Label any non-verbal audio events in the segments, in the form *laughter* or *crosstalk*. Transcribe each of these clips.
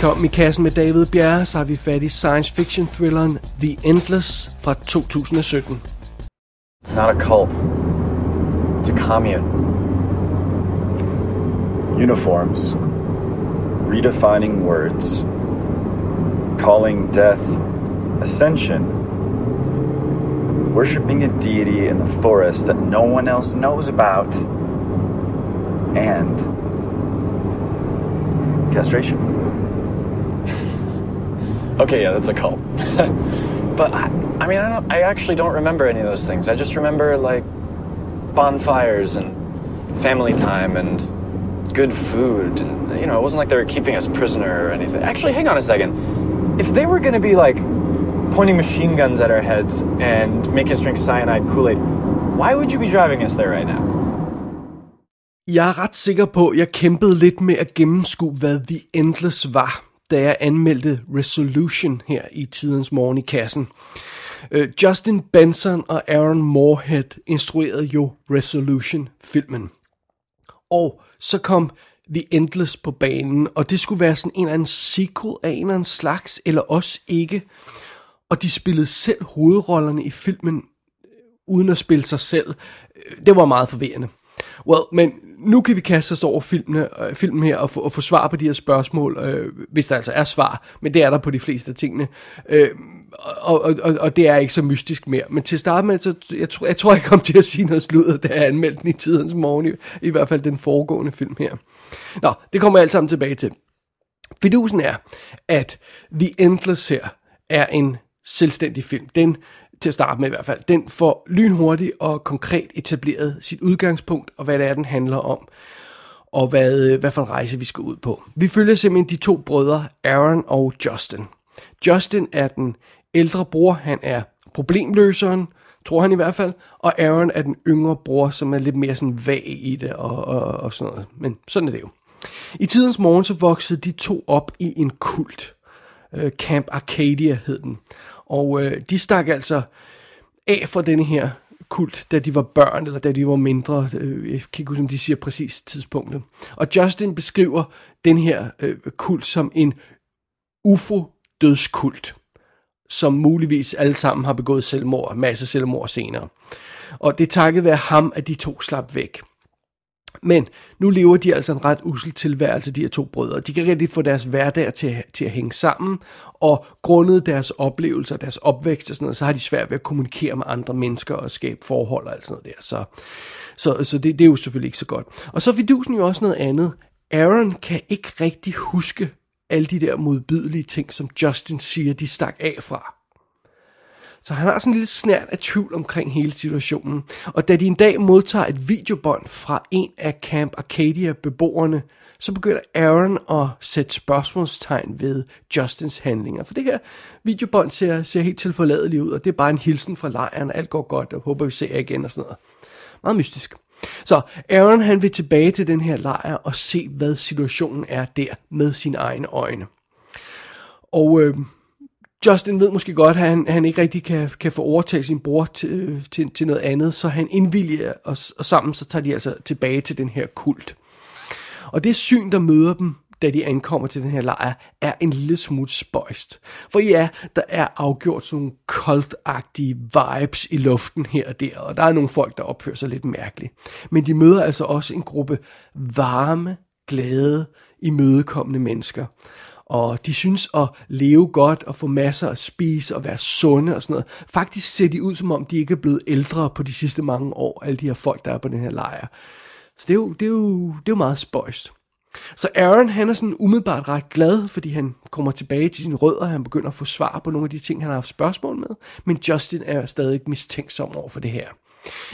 kom i kassen med David Bjerre, så har vi fat i science fiction thrilleren The Endless fra 2017. It's not a cult. It's a commune. Uniforms. Redefining words. Calling death ascension. Worshipping a deity in the forest that no one else knows about. And castration. Okay, yeah, that's a cult. *laughs* but I, I mean, I don't. I actually don't remember any of those things. I just remember like bonfires and family time and good food, and you know, it wasn't like they were keeping us prisoner or anything. Actually, hang on a second. If they were going to be like pointing machine guns at our heads and making us drink cyanide Kool-Aid, why would you be driving us there right now? Jeg er ret sikker på, at jeg kæmpede lidt med at gennemskue, hvad The Endless var, da jeg anmeldte Resolution her i tidens morgen i kassen. Uh, Justin Benson og Aaron Moorhead instruerede jo Resolution-filmen. Og så kom The Endless på banen, og det skulle være sådan en eller anden sequel af en eller anden slags, eller også ikke. Og de spillede selv hovedrollerne i filmen, øh, uden at spille sig selv. Øh, det var meget forvirrende. Well, men nu kan vi kaste os over filmene, øh, filmen her og få, og få svar på de her spørgsmål, øh, hvis der altså er svar, men det er der på de fleste af tingene. Øh, og, og, og, og det er ikke så mystisk mere. Men til at starte med, så jeg, tror, jeg tror, jeg kom til at sige noget sludder, da jeg anmeldte den i tidens morgen, i, i hvert fald den foregående film her. Nå, det kommer jeg alt sammen tilbage til. Fidusen er, at The Endless her er en selvstændig film. Den til at starte med i hvert fald, den får lynhurtigt og konkret etableret sit udgangspunkt, og hvad det er, den handler om, og hvad, øh, hvad for en rejse vi skal ud på. Vi følger simpelthen de to brødre, Aaron og Justin. Justin er den ældre bror, han er problemløseren, tror han i hvert fald, og Aaron er den yngre bror, som er lidt mere sådan vag i det og, og, og sådan noget. Men sådan er det jo. I tidens morgen så voksede de to op i en kult. Øh, Camp Arcadia hed den. Og øh, de stak altså af fra denne her kult, da de var børn, eller da de var mindre. Øh, jeg kan ikke huske, om de siger præcis tidspunktet. Og Justin beskriver den her øh, kult som en UFO-dødskult, som muligvis alle sammen har begået selvmord, masse selvmord senere. Og det er takket være ham, at de to slap væk. Men nu lever de altså en ret usel tilværelse, de her to brødre. De kan rigtig få deres hverdag til, til at hænge sammen, og grundet deres oplevelser, deres opvækst og sådan noget, så har de svært ved at kommunikere med andre mennesker og skabe forhold og alt sådan noget der. Så, så, så det, det er jo selvfølgelig ikke så godt. Og så er fidusen jo også noget andet. Aaron kan ikke rigtig huske alle de der modbydelige ting, som Justin siger, de stak af fra. Så han har sådan en lille snært af tvivl omkring hele situationen. Og da de en dag modtager et videobånd fra en af Camp Arcadia-beboerne, så begynder Aaron at sætte spørgsmålstegn ved Justins handlinger. For det her videobånd ser, ser helt tilforladeligt ud, og det er bare en hilsen fra lejren. Alt går godt, og håber vi ser jer igen og sådan noget. Meget mystisk. Så Aaron han vil tilbage til den her lejr og se, hvad situationen er der med sine egne øjne. Og øh, Justin ved måske godt, at han, han ikke rigtig kan, kan få overtaget sin bror til, til, til noget andet, så han indvilger, og, og sammen så tager de altså tilbage til den her kult. Og det syn, der møder dem, da de ankommer til den her lejr, er en lille smule spøjst. For ja, der er afgjort sådan nogle koldagtige vibes i luften her og der, og der er nogle folk, der opfører sig lidt mærkeligt. Men de møder altså også en gruppe varme, glade, imødekommende mennesker. Og de synes at leve godt og få masser at spise og være sunde og sådan noget. Faktisk ser de ud som om, de ikke er blevet ældre på de sidste mange år, alle de her folk, der er på den her lejr. Så det er jo, det er jo, det er jo meget spøjst. Så Aaron, han er sådan umiddelbart ret glad, fordi han kommer tilbage til sine rødder, han begynder at få svar på nogle af de ting, han har haft spørgsmål med, men Justin er stadig mistænksom over for det her.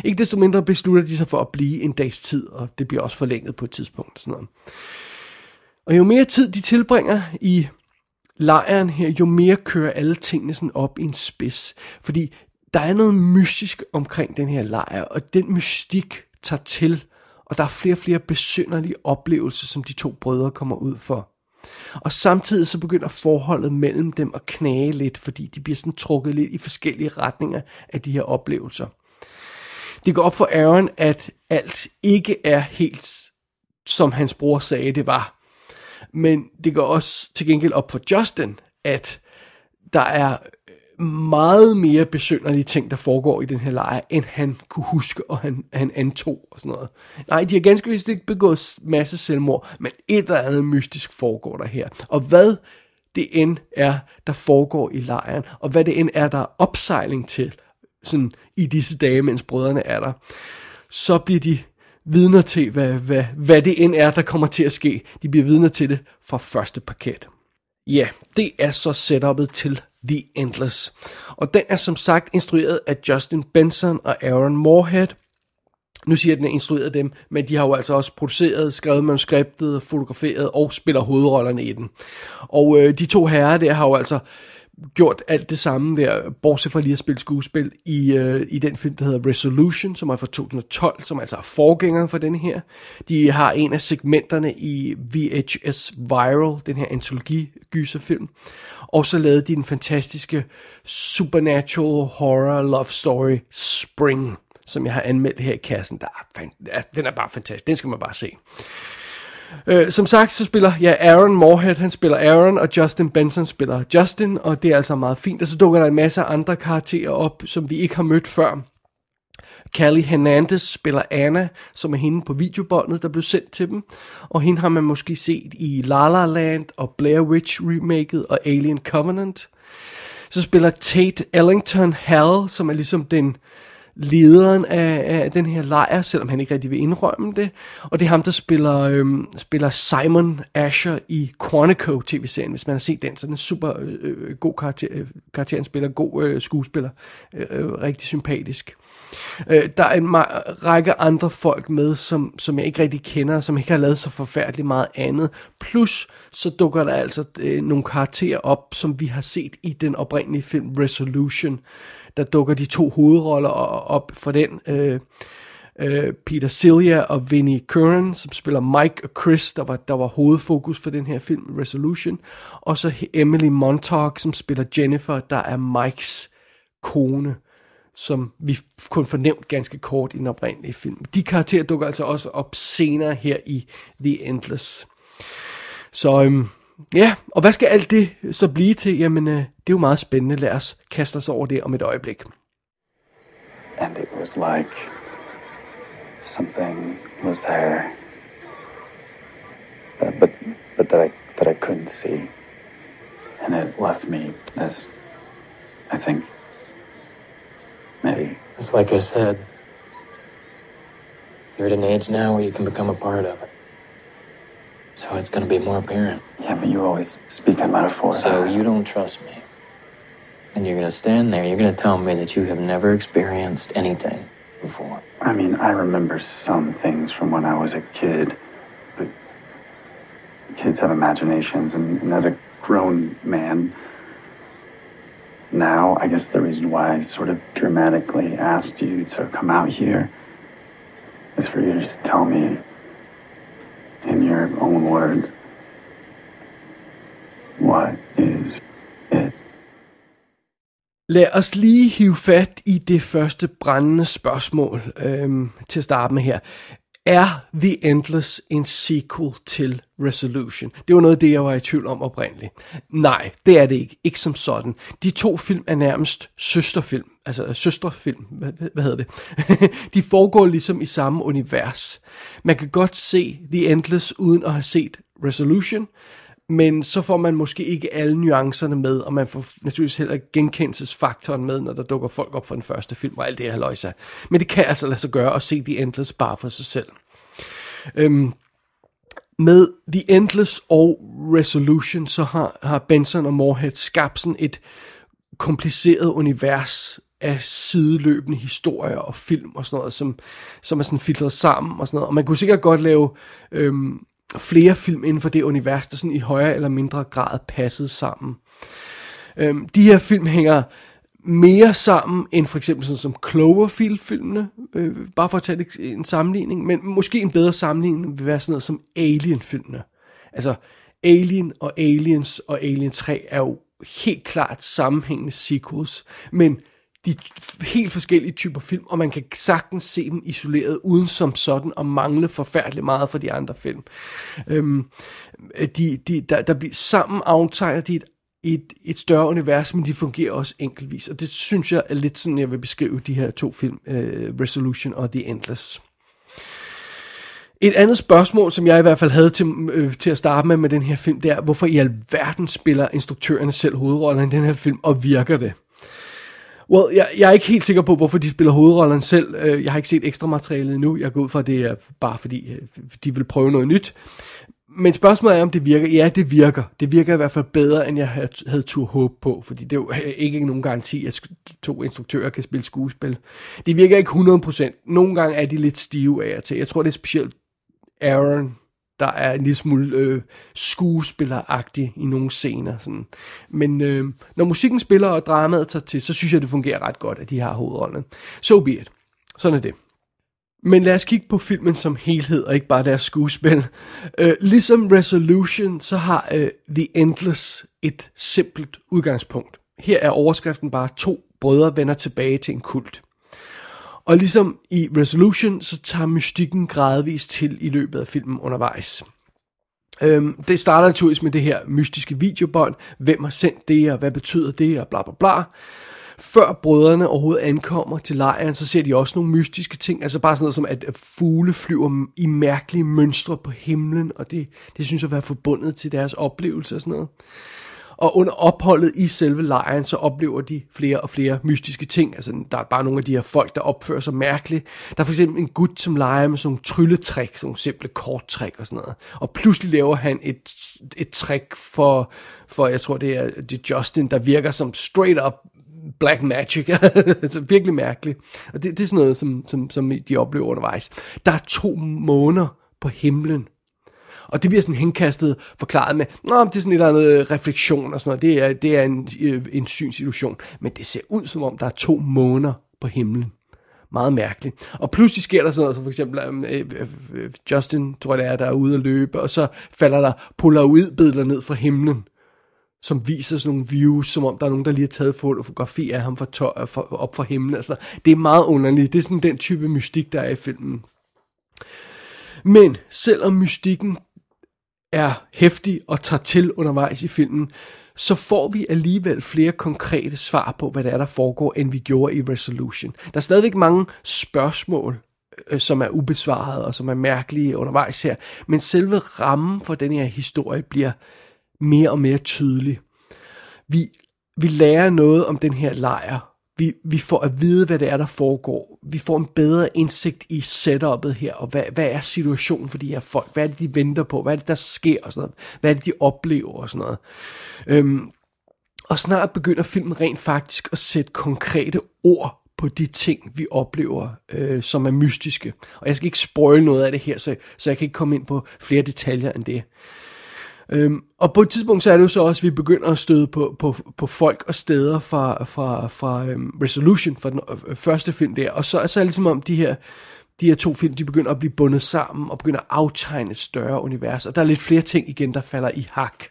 Ikke desto mindre beslutter de sig for at blive en dags tid, og det bliver også forlænget på et tidspunkt. Sådan noget. Og jo mere tid de tilbringer i lejren her, jo mere kører alle tingene sådan op i en spids. Fordi der er noget mystisk omkring den her lejr, og den mystik tager til, og der er flere og flere besynderlige oplevelser, som de to brødre kommer ud for. Og samtidig så begynder forholdet mellem dem at knage lidt, fordi de bliver sådan trukket lidt i forskellige retninger af de her oplevelser. Det går op for Aaron, at alt ikke er helt, som hans bror sagde, det var. Men det går også til gengæld op for Justin, at der er meget mere besynderlige ting, der foregår i den her lejr, end han kunne huske, og han, han antog og sådan noget. Nej, de har ganske vist ikke begået masse selvmord, men et eller andet mystisk foregår der her. Og hvad det end er, der foregår i lejren, og hvad det end er, der er opsejling til, sådan i disse dage, mens brødrene er der, så bliver de vidner til, hvad, hvad, hvad det end er, der kommer til at ske. De bliver vidner til det fra første paket. Ja, det er så setup'et til The Endless. Og den er som sagt instrueret af Justin Benson og Aaron Moorhead. Nu siger jeg, at den er instrueret af dem, men de har jo altså også produceret, skrevet manuskriptet, fotograferet og spiller hovedrollerne i den. Og øh, de to herrer der har jo altså gjort alt det samme der, bortset fra lige at spille skuespil, i, øh, i den film, der hedder Resolution, som er fra 2012, som altså er forgængeren for den her. De har en af segmenterne i VHS Viral, den her antologi-gyserfilm. Og så lavede de den fantastiske supernatural horror love story Spring, som jeg har anmeldt her i kassen. Der er fan- altså, den er bare fantastisk, den skal man bare se. Øh, som sagt, så spiller ja, Aaron Moorhead, han spiller Aaron, og Justin Benson spiller Justin, og det er altså meget fint. Og så dukker der en masse andre karakterer op, som vi ikke har mødt før. Callie Hernandez spiller Anna, som er hende på videobåndet, der blev sendt til dem. Og hende har man måske set i La La Land og Blair Witch remaket og Alien Covenant. Så spiller Tate Ellington Hall, som er ligesom den lederen af, af den her lejr, selvom han ikke rigtig vil indrømme det. Og det er ham, der spiller, øhm, spiller Simon Asher i Quantico tv-serien, hvis man har set den. Så den er super øh, øh, god karakter. Øh, karakteren spiller god øh, skuespiller. Øh, øh, rigtig sympatisk. Øh, der er en række andre folk med, som, som jeg ikke rigtig kender, som ikke har lavet så forfærdeligt meget andet. Plus, så dukker der altså øh, nogle karakterer op, som vi har set i den oprindelige film Resolution. Der dukker de to hovedroller op for den. Øh, øh, Peter Celia og Vinnie Curran, som spiller Mike og Chris, der var, der var hovedfokus for den her film, Resolution. Og så Emily Montauk, som spiller Jennifer, der er Mikes kone som vi kun fornemt ganske kort i den oprindelige film. De karakterer dukker altså også op senere her i The Endless. Så øhm, ja, og hvad skal alt det så blive til? Jamen, øh, det er jo meget spændende. Lad os kaste os over det om et øjeblik. And it was like something was there, that, but, but that, I, that I couldn't see. And it left me as, I think, Maybe. It's like I said. You're at an age now where you can become a part of it. So it's going to be more apparent. Yeah, but you always speak in metaphor. So you don't trust me. And you're going to stand there, you're going to tell me that you have never experienced anything before. I mean, I remember some things from when I was a kid, but kids have imaginations, and, and as a grown man, now, I guess the reason why I sort of dramatically asked you to come out here is for you to just tell me in your own words what is it? Lad os lige hive fat i det første brændende spørgsmål øhm, til at starte med her. Er The Endless en sequel til Resolution? Det var noget af det, jeg var i tvivl om oprindeligt. Nej, det er det ikke. Ikke som sådan. De to film er nærmest søsterfilm. Altså øh, søsterfilm, hvad, hvad hedder det? *laughs* de foregår ligesom i samme univers. Man kan godt se The Endless uden at have set Resolution, men så får man måske ikke alle nuancerne med, og man får naturligvis heller genkendelsesfaktoren med, når der dukker folk op fra den første film og alt det her løjse. Men det kan altså lade sig gøre at se The Endless bare for sig selv. Øhm, med The Endless og Resolution, så har, har Benson og Moorhead skabt sådan et kompliceret univers af sideløbende historier og film og sådan noget, som, som er sådan filtreret sammen og sådan noget. Og man kunne sikkert godt lave øhm, flere film inden for det univers, der sådan i højere eller mindre grad passede sammen. Øhm, de her film hænger mere sammen end for eksempel sådan som Cloverfield-filmene, øh, bare for at tage en sammenligning, men måske en bedre sammenligning vil være sådan noget som Alien-filmene. Altså, Alien og Aliens og Alien 3 er jo helt klart sammenhængende sequels, men de helt forskellige typer film, og man kan sagtens se dem isoleret, uden som sådan at mangle forfærdeligt meget fra de andre film. Øhm, de, de, der, der bliver sammen aftegner de et, et, et større univers, men de fungerer også enkeltvis, og det synes jeg er lidt sådan, jeg vil beskrive de her to film, øh, Resolution og The Endless. Et andet spørgsmål, som jeg i hvert fald havde til, øh, til at starte med med den her film, det er, hvorfor i alverden spiller instruktørerne selv hovedrollen i den her film, og virker det? Well, jeg, jeg er ikke helt sikker på, hvorfor de spiller hovedrollerne selv. Øh, jeg har ikke set ekstra materialet endnu. Jeg går ud fra, at det er bare fordi, øh, de vil prøve noget nyt. Men spørgsmålet er, om det virker. Ja, det virker. Det virker i hvert fald bedre, end jeg havde, havde tur håb på, fordi det er jo øh, ikke nogen garanti, at to instruktører kan spille skuespil. Det virker ikke 100%. Nogle gange er de lidt stive af og til. Jeg tror, det er specielt Aaron, der er en lille smule øh, skuespilleragtig i nogle scener. Sådan. Men øh, når musikken spiller og dramaet tager til, så synes jeg, det fungerer ret godt, at de har hovedrollen. So be it. Sådan er det. Men lad os kigge på filmen som helhed, og ikke bare deres skuespil. Øh, ligesom Resolution, så har øh, The Endless et simpelt udgangspunkt. Her er overskriften bare to brødre vender tilbage til en kult. Og ligesom i Resolution, så tager mystikken gradvist til i løbet af filmen undervejs. Øhm, det starter naturligvis med det her mystiske videobånd. Hvem har sendt det, og hvad betyder det, og bla bla bla. Før brødrene overhovedet ankommer til lejren, så ser de også nogle mystiske ting. Altså bare sådan noget som, at fugle flyver i mærkelige mønstre på himlen, og det, det synes jeg at være forbundet til deres oplevelse og sådan noget. Og under opholdet i selve lejren, så oplever de flere og flere mystiske ting. Altså, der er bare nogle af de her folk, der opfører sig mærkeligt. Der er for eksempel en gut, som leger med sådan nogle trylletrik, sådan nogle simple korttrik og sådan noget. Og pludselig laver han et, et trick for, for, jeg tror det er, det er Justin, der virker som straight up black magic. *laughs* altså virkelig mærkeligt. Og det, det er sådan noget, som, som, som de oplever undervejs. Der er to måneder på himlen, og det bliver sådan henkastet forklaret med, Nå, det er sådan et eller andet øh, refleksion og sådan noget. Det er, det er en, øh, en synsillusion. Men det ser ud som om, der er to måner på himlen. Meget mærkeligt. Og pludselig sker der sådan noget, så for eksempel øhm, øh, øh, øh, Justin, tror jeg det er, der er ude at løbe, og så falder der polaroidbilleder ned fra himlen som viser sådan nogle views, som om der er nogen, der lige har taget fotografi af ham fra tøj, øh, for, op fra himlen. Altså, det er meget underligt. Det er sådan den type mystik, der er i filmen. Men selvom mystikken er hæftig og tager til undervejs i filmen, så får vi alligevel flere konkrete svar på, hvad det er, der foregår, end vi gjorde i Resolution. Der er stadigvæk mange spørgsmål, øh, som er ubesvaret og som er mærkelige undervejs her, men selve rammen for den her historie bliver mere og mere tydelig. Vi, vi lærer noget om den her lejr, vi, vi får at vide, hvad det er, der foregår. Vi får en bedre indsigt i setupet her, og hvad, hvad er situationen for de her folk? Hvad er det, de venter på? Hvad er det, der sker? Og sådan noget? Hvad er det, de oplever? Og sådan noget. Øhm, og snart begynder filmen rent faktisk at sætte konkrete ord på de ting, vi oplever, øh, som er mystiske. Og jeg skal ikke spoil noget af det her, så, så jeg kan ikke komme ind på flere detaljer end det. Øhm, og på et tidspunkt så er det jo så også, at vi begynder at støde på, på, på folk og steder fra, fra, fra øhm, Resolution, fra den øh, øh, første film der, og så, så er det ligesom om de her, de her to film, de begynder at blive bundet sammen, og begynder at aftegne et større univers, og der er lidt flere ting igen, der falder i hak.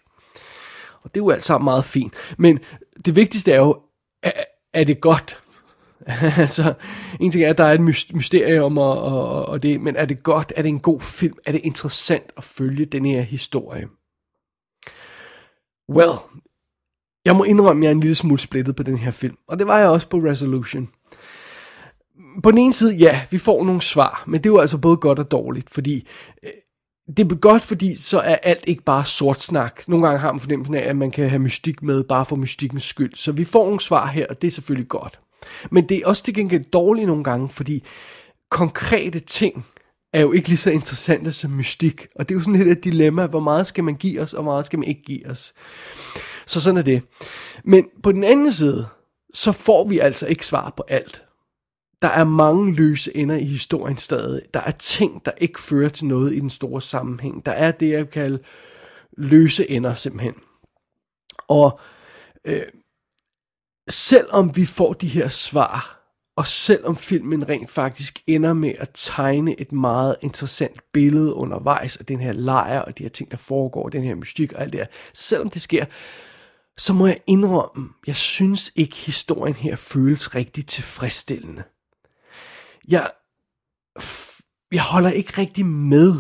Og det er jo alt sammen meget fint. Men det vigtigste er jo, er, er det godt? *laughs* altså, en ting er, at der er et mysterium og, og, og det, men er det godt? Er det en god film? Er det interessant at følge den her historie? Well, jeg må indrømme, at jeg er en lille smule splittet på den her film. Og det var jeg også på Resolution. På den ene side, ja, vi får nogle svar, men det er jo altså både godt og dårligt, fordi øh, det er godt, fordi så er alt ikke bare sort snak. Nogle gange har man fornemmelsen af, at man kan have mystik med, bare for mystikkens skyld. Så vi får nogle svar her, og det er selvfølgelig godt. Men det er også til gengæld dårligt nogle gange, fordi konkrete ting er jo ikke lige så interessante som mystik. Og det er jo sådan lidt et dilemma, hvor meget skal man give os, og hvor meget skal man ikke give os. Så sådan er det. Men på den anden side, så får vi altså ikke svar på alt. Der er mange løse ender i historien stadig. Der er ting, der ikke fører til noget i den store sammenhæng. Der er det, jeg kalder løse ender simpelthen. Og øh, selvom vi får de her svar, og selvom filmen rent faktisk ender med at tegne et meget interessant billede undervejs af den her lejr og de her ting, der foregår, den her mystik og alt det her, selvom det sker, så må jeg indrømme, jeg synes ikke historien her føles rigtig tilfredsstillende. Jeg, jeg holder ikke rigtig med,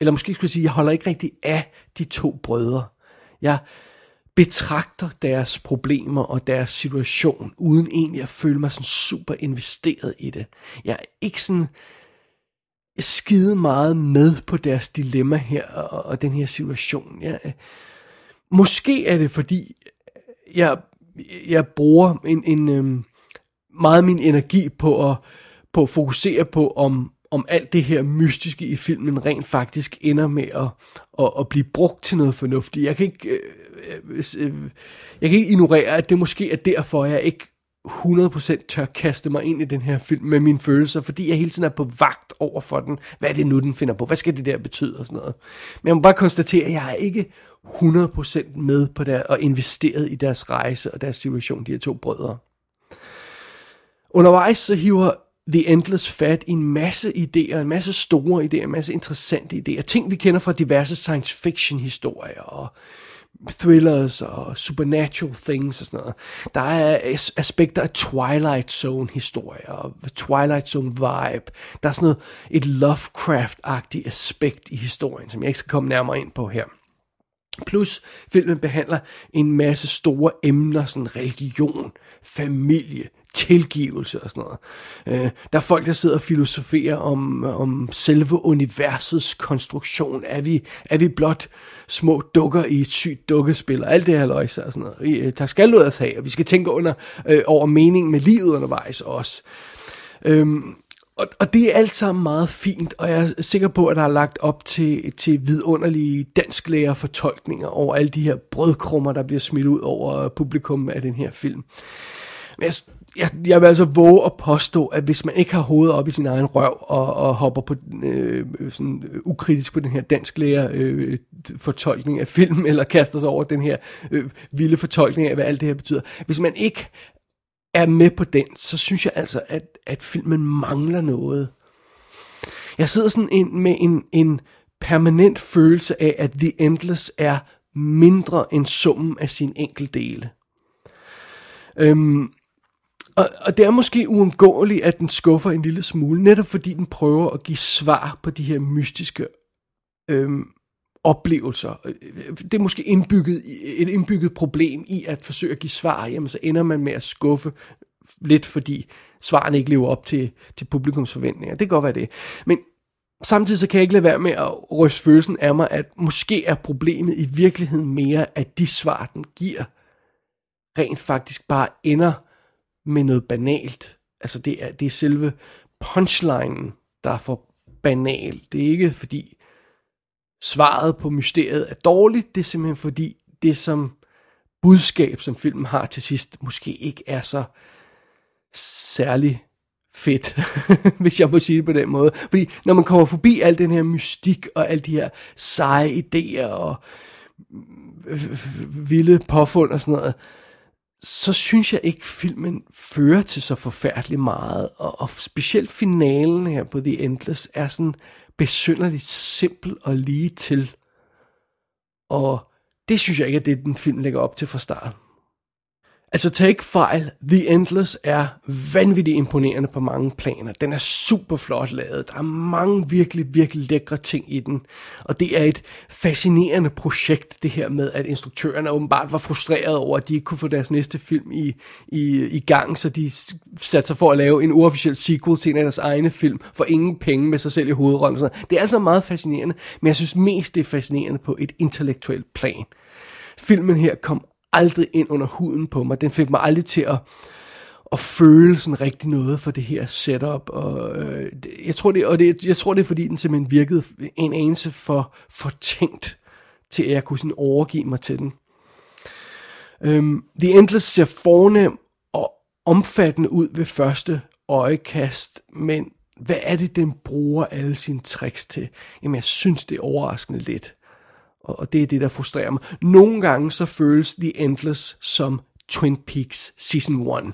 eller måske skulle jeg sige, jeg holder ikke rigtig af de to brødre. Jeg betragter deres problemer og deres situation, uden egentlig at føle mig sådan super investeret i det. Jeg er ikke sådan skide meget med på deres dilemma her og, og den her situation. Jeg, måske er det fordi, jeg, jeg bruger en, en øhm, meget min energi på at, på at fokusere på, om, om alt det her mystiske i filmen rent faktisk ender med at, at, at blive brugt til noget fornuftigt. Jeg kan ikke, øh, Øh, øh, jeg kan ikke ignorere, at det måske er derfor, jeg ikke 100% tør kaste mig ind i den her film med mine følelser, fordi jeg hele tiden er på vagt over for den. Hvad er det nu, den finder på? Hvad skal det der betyde og sådan noget? Men jeg må bare konstatere, at jeg er ikke 100% med på det og investeret i deres rejse og deres situation, de her to brødre. Undervejs så hiver The Endless fat i en masse idéer, en masse store idéer, en masse interessante idéer. Ting, vi kender fra diverse science fiction historier og thrillers og supernatural things og sådan noget. Der er aspekter af Twilight Zone historier og Twilight Zone vibe. Der er sådan noget, et Lovecraft-agtigt aspekt i historien, som jeg ikke skal komme nærmere ind på her. Plus, filmen behandler en masse store emner, sådan religion, familie, tilgivelse og sådan noget. Øh, der er folk, der sidder og filosoferer om, om selve universets konstruktion. Er vi, er vi blot små dukker i et sygt dukkespil, og alt det her løjse og sådan noget. Øh, der skal noget at have, og vi skal tænke under, øh, over meningen med livet undervejs også. Øhm, og, og det er alt sammen meget fint, og jeg er sikker på, at der er lagt op til, til vidunderlige dansklærer fortolkninger over alle de her brødkrummer, der bliver smidt ud over publikum af den her film. Men jeg, jeg, jeg vil altså våge at påstå, at hvis man ikke har hovedet op i sin egen røv og, og hopper på øh, sådan øh, ukritisk på den her dansk lærer øh, fortolkning af film, eller kaster sig over den her øh, vilde fortolkning af, hvad alt det her betyder. Hvis man ikke er med på den, så synes jeg altså, at, at filmen mangler noget. Jeg sidder sådan en, med en, en permanent følelse af, at The Endless er mindre end summen af sine enkelte dele. Øhm, og, og det er måske uundgåeligt, at den skuffer en lille smule, netop fordi den prøver at give svar på de her mystiske øhm, oplevelser. Det er måske indbygget, et indbygget problem i at forsøge at give svar, jamen så ender man med at skuffe lidt, fordi svarene ikke lever op til, til publikums forventninger. Det kan godt være det. Men samtidig så kan jeg ikke lade være med at ryste følelsen af mig, at måske er problemet i virkeligheden mere, at de svar, den giver, rent faktisk bare ender med noget banalt. Altså det er, det er selve punchlinen, der er for banal. Det er ikke fordi svaret på mysteriet er dårligt, det er simpelthen fordi det som budskab, som filmen har til sidst, måske ikke er så særlig fedt, *laughs* hvis jeg må sige det på den måde. Fordi når man kommer forbi al den her mystik og alle de her seje idéer og øh, øh, øh, vilde påfund og sådan noget, så synes jeg ikke, filmen fører til så forfærdeligt meget. Og, og specielt finalen her på The Endless er sådan besynderligt simpel og lige til. Og det synes jeg ikke, at det den film lægger op til fra starten. Altså tag ikke fejl, The Endless er vanvittigt imponerende på mange planer. Den er super flot lavet. Der er mange virkelig, virkelig lækre ting i den. Og det er et fascinerende projekt, det her med, at instruktørerne åbenbart var frustreret over, at de ikke kunne få deres næste film i, i, i gang, så de satte sig for at lave en uofficiel sequel til en af deres egne film, for ingen penge med sig selv i hovedrollen. Det er altså meget fascinerende, men jeg synes mest, det er fascinerende på et intellektuelt plan. Filmen her kom aldrig ind under huden på mig. Den fik mig aldrig til at, at føle sådan rigtig noget for det her setup. Og, øh, jeg, tror det, og det, jeg tror det er fordi den simpelthen virkede en anelse for, for tænkt til at jeg kunne sådan overgive mig til den. Um, The Endless ser fornem og omfattende ud ved første øjekast, men hvad er det, den bruger alle sine tricks til? Jamen, jeg synes, det er overraskende lidt. Og det er det, der frustrerer mig. Nogle gange så føles The Endless som Twin Peaks Season 1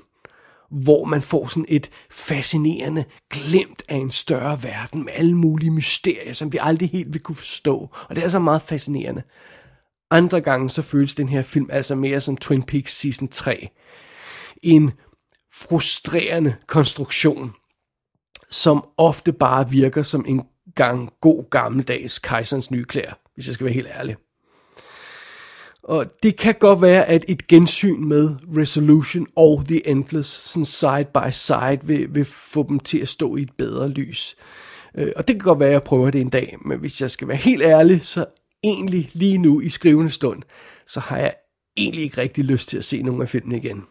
hvor man får sådan et fascinerende glimt af en større verden med alle mulige mysterier, som vi aldrig helt vil kunne forstå. Og det er så meget fascinerende. Andre gange så føles den her film altså mere som Twin Peaks Season 3. En frustrerende konstruktion, som ofte bare virker som en gang god gammeldags kejserens nye klæder, hvis jeg skal være helt ærlig. Og det kan godt være, at et gensyn med Resolution og The Endless sådan side by side vil, vil få dem til at stå i et bedre lys. Øh, og det kan godt være, at jeg prøver det en dag, men hvis jeg skal være helt ærlig, så egentlig lige nu i skrivende stund, så har jeg egentlig ikke rigtig lyst til at se nogle af filmene igen.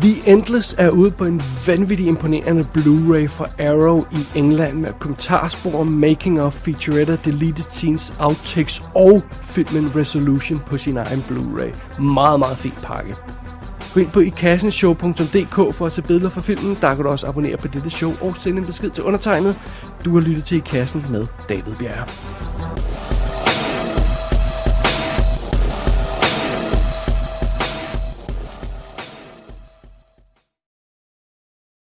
The Endless er ude på en vanvittig imponerende Blu-ray fra Arrow i England med kommentarspor, making of, featurette, deleted scenes, outtakes og filmen Resolution på sin egen Blu-ray. Meget, meget fin pakke. Gå ind på ikassenshow.dk for at se billeder fra filmen. Der kan du også abonnere på dette show og sende en besked til undertegnet. Du har lyttet til I Kassen med David Bjerre.